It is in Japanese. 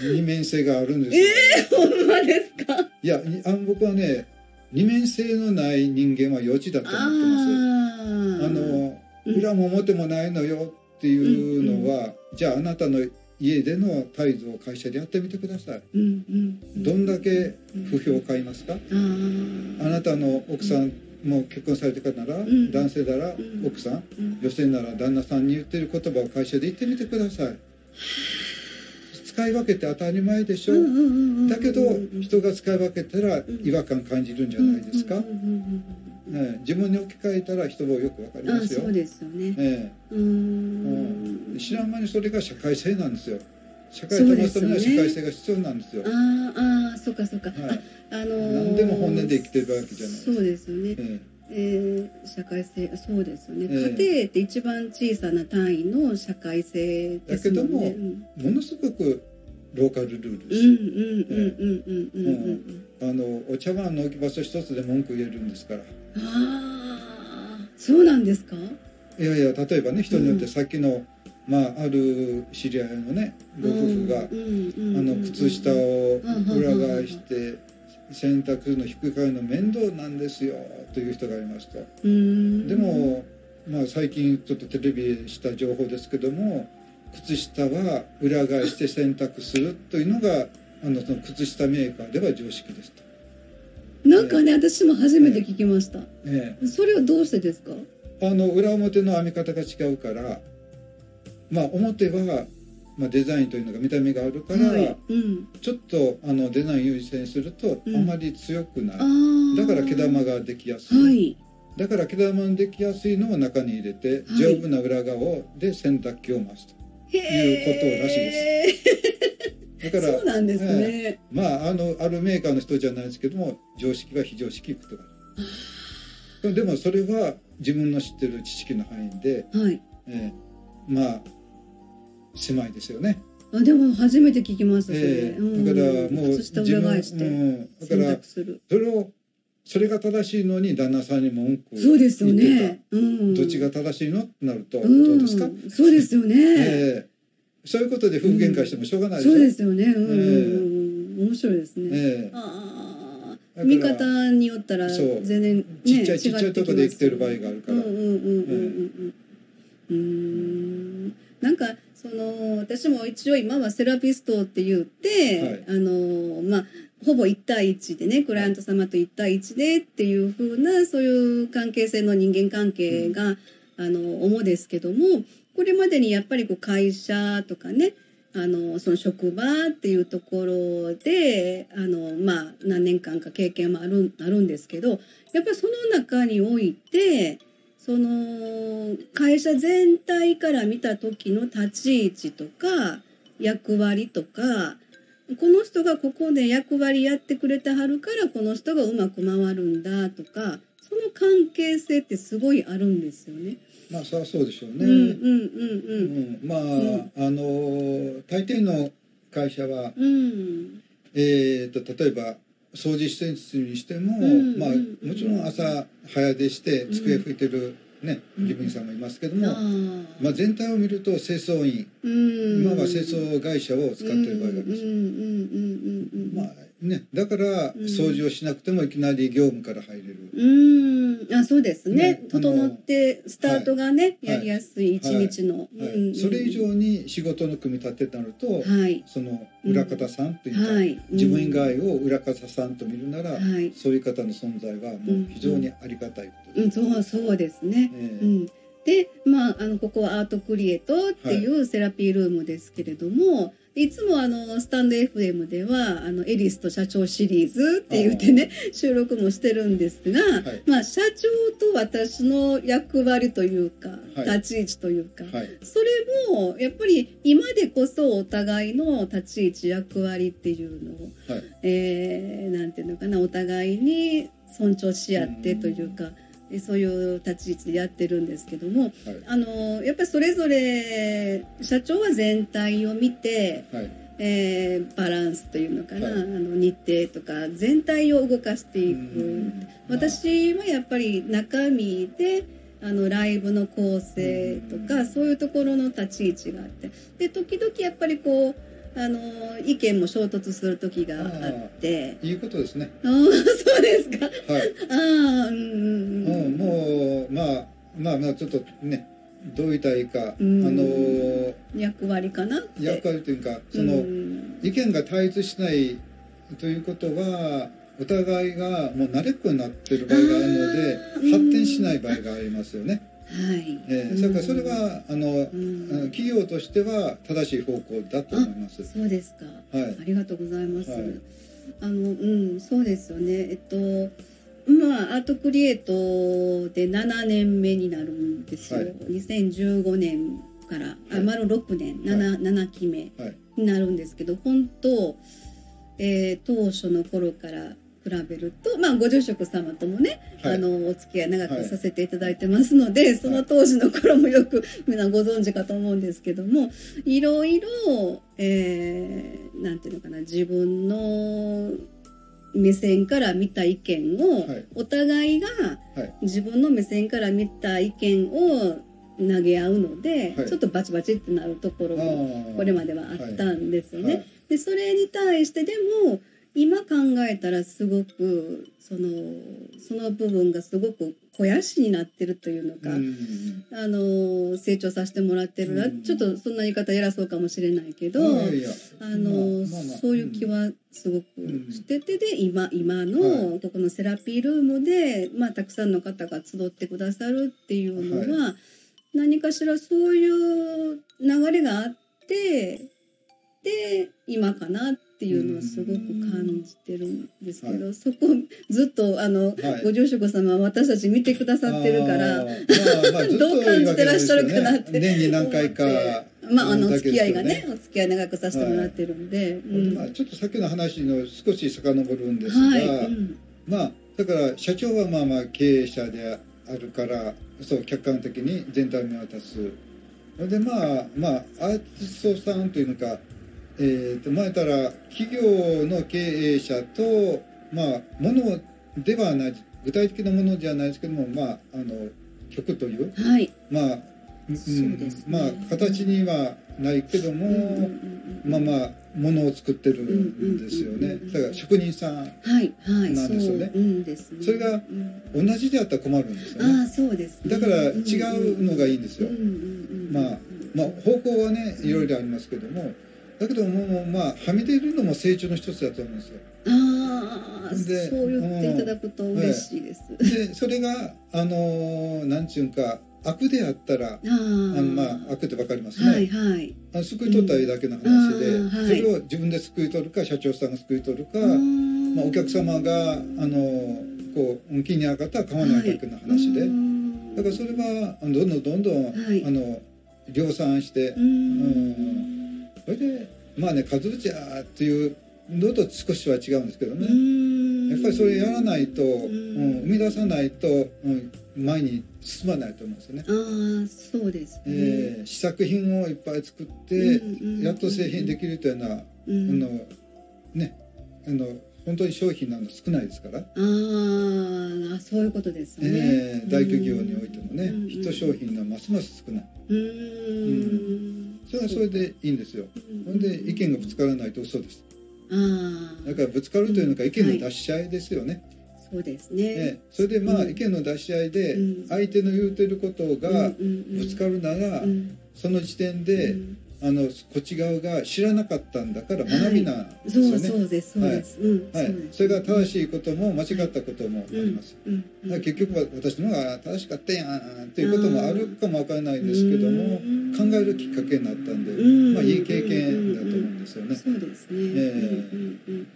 二面性があるんですよ。えー、ほんまですか？いやあの僕はね二面性のない人間は幼稚だと思ってます。ああのうん。裏も表もないのよっていうのは、じゃああなたの家での態度を会社でやってみてください。うんうんうん。どんだけ不評を買いますか、あーあなたの奥さんも結婚されてる方なら、ん。男性ならん。奥さん、うん。女性なら旦那さんに言ってる言葉を会社で言ってみてください。使い分けて当たり前でしょ、だけど人が使い分けたら違和感感じるんじゃないですか、ね、自分に置き換えたら人もよくわかりますよ。そう。ですよね。えうーん。え知らん間にそれが社会性なんですよ。社会を保めには社会性が必要なんですよ。あーあーそうかそうか、はい。ああのー何でも本音で生きてるわけじゃない。そうですよね。ええ。ー社会性そうですよね、ええ。家庭って一番小さな単位の社会性ですもんね。だけどもえものすごくローカルルールです。あのお茶碗の置き場所一つで文句言えるんですから。ああそうなんですか？いやいや例えばね人によってさっきの、まあ、ある知り合いのねご夫婦が、あの靴下を裏返して洗濯するの引っくり返るの面倒なんですよという人がいますと。でも、まあ、最近ちょっとテレビした情報ですけども靴下は裏返して洗濯するというのがあのその靴下メーカーでは常識ですと。なんかね私も初めて聞きました、えそれはどうしてですか？え、あの裏表の編み方が違うから、まあ、表は、まあ、デザインというのが見た目があるから、はい。うん、ちょっとあのデザイン優先するとうん。あまり強くない、あー。だから毛玉ができやすい、はい。だから毛玉のできやすいのを中に入れて、はい。丈夫な裏側で洗濯機を回すと。うことらしいです。だからそうなんですね、まああのあるメーカーの人じゃないですけども常識は非常識いくとか。でもそれは自分の知ってる知識の範囲で、はい。えーまあ狭いですよね、あでも初めて聞きましたそれ、えーうんだからもう靴下裏返してうん、だ洗からそれをそれが正しいのに旦那さんに文句をそうですよね、うん、たどっちが正しいの？ってなるとどうん。うですか、そうですよね、えーそういうことで夫婦喧嘩してもしょうがないでしょ、そうですよね。うん。うんうん、面白いですね、えーああ。見方によったら全然、ね、ちっちゃいちっちゃいとこで生きてる場合があるから。うんうんうんうんうん。うんうーん。なんかその私も一応今はセラピストって言って、あのまあほぼ1対1でねクライアント様と1対1でっていう風なそういう関係性の人間関係が、あの主ですけどもこれまでにやっぱりこう会社とかねあのその職場っていうところであの、まあ、何年間か経験もあるあるんですけどやっぱりその中においてその会社全体から見た時の立ち位置とか役割とかこの人がここで役割やってくれてはるからこの人がうまく回るんだとかその関係性ってすごいあるんですよね。まあそりゃそうでしょうね、うんうんうんうん。まあ、あの大抵の会社は、うん。うんえー、と例えば掃除施設にしても、うんまあ、うんもちろん朝早出して机拭いてる、ねうん事務員さんもいますけども、まあ、全体を見ると清掃員うん。今は清掃会社を使ってる場合があります。ね、だからうん。掃除をしなくてもいきなり業務から入れる、うん。あそうですね。ね整ってスタートがね、はいやりやすい一日の、それ以上に仕事の組み立てとなると、はい。その裏方さんというか、はい。自分以外を裏方さんと見るなら、はい。そういう方の存在はもう非常にありがたいことです。うん。そうそうですね、ええ。うん、でまああのここはアートクリエイトっていうセラピールームですけれども、い、つもあのスタンド FM ではあのエリスと社長シリーズって言ってね収録もしてるんですが、はい。まあ社長と私の役割というか、はい。立ち位置というか、はい。それもやっぱり今でこそお互いの立ち位置役割っていうのを、はい。えーなんていうのかなお互いに尊重し合ってというか、えそういう立ち位置でやってるんですけどもはい。あのやっぱりそれぞれ社長は全体を見て、はい。えーバランスというのかな、はい。あの日程とか全体を動かしていく。うん。私はやっぱり中身であのライブの構成とか、うん。そういうところの立ち位置があって。で時々やっぱりこうあの意見も衝突する時があって。いいことですね。ああそうですか。はい。ああうんもうまあまあまあちょっとねどう言ったらいいか、うん。あの役割かなって。役割というかその、うん。意見が対立しないということはお互いがもう慣れっこになってる場合があるので発展しない場合がありますよね。はい、えー、だからそれはあの、企業としては正しい方向だと思います。そうですか。はい。ありがとうございます。はい。あのうんそうですよね。えっとまあアートクリエイトで7年目になるんですよ。はい。2015年からあはい。丸6年。7, 7期目はい。になるんですけど、本当、えー当初の頃から比べると、まあ、ご住職様ともね、はい。あのお付き合い長くさせていただいてますので、その当時の頃もよく皆ご存知かと思うんですけどもいろいろ、えーなんていうのかな自分の目線から見た意見を、はい。お互いがはい。自分の目線から見た意見を投げ合うので、はい。ちょっとバチバチってなるところもこれまではあったんですよね。はい。でそれに対してでも今考えたらすごくそのその部分がすごく肥やしになってるというのか、うん。あの成長させてもらってるな、うん。ちょっとそんな言い方偉そうかもしれないけど、あの、まあまあまあ。そういう気はすごくしててで今今のはここのセラピールームで、まあ、たくさんの方が集ってくださるっていうのは、何かしらそういう流れがあってで今かなっていうのはすごく感じてるんですけど、はそこずっとあの、はい。ご住職様は私たち見てくださってるからまあまあ どう感じてらっしゃるかなって。年に何回かまあ、あの、お付き合いがね、お付き合い長くさせてもらってるんで、うん。まあ、ちょっとさっきの話の少し遡るんですが、まあだから社長はまあまあ経営者であるからそう客観的に全体を見渡す。でまあまあアーティストさんというのか、えー、と前たら企業の経営者とまあものではない具体的なものじゃないですけどもまああの局というはい。まあ、うんそうですね。まあ形にはないけども、うんうんうんうん。まあまあものを作ってるんですよね。だから職人さんはい、はい、なんですよね。そううんですね。それがうん同じであったら困るんですよあね。あ、そうですね。だから違うのがいいんですよ。まあまあ方向はねいろいろありますけどもだけどもまあはみ出るのも成長の一つだと思うんですよ。ああ、そうで言っていただくと嬉しいです。でそれがあのーなんちゅうんか悪であったらああのまあ悪ってわかりますね、はい、はい。あの救い取っただけの話で、うん。はい。それを自分で救い取るか社長さんが救い取るか、まあ、お客様があのこう気になかったら買わないだけの話で、だからそれはどんどんどんどん、はい。あの量産して、うーんそれでまあね数打ちゃっていうのと少しは違うんですけどね、やっぱりそれやらないと、うん、生み出さないと、うん、前に進まないと思うんですよね。ああそうですね、えー試作品をいっぱい作って、やっと製品できるというのは、うん。あのねあの本当に商品なの少ないですから、ああそういうことですね、えー大企業においてもね、うんヒット商品がますます少ない。うーんそれはそれでいいんですよ。ほんで意見がぶつからないと嘘です。ああだからぶつかるというのが意見の出し合いですよね。そうですね、えーそれでまあうん。意見の出し合いでうん。相手の言うてることがぶぶつかるならうん。その時点でうんあのこっち側が知らなかったんだから学びなんですそうよね。そうですそうです、うん。はい。それが正しいことも間違ったこともあります。うんうんだから結局は私の方が正しかったやんっていうこともあるかもわからないんですけどもうん考えるきっかけになったんで、うん。まあいい経験だと思うんですよね。そうですね、え。うんうんうん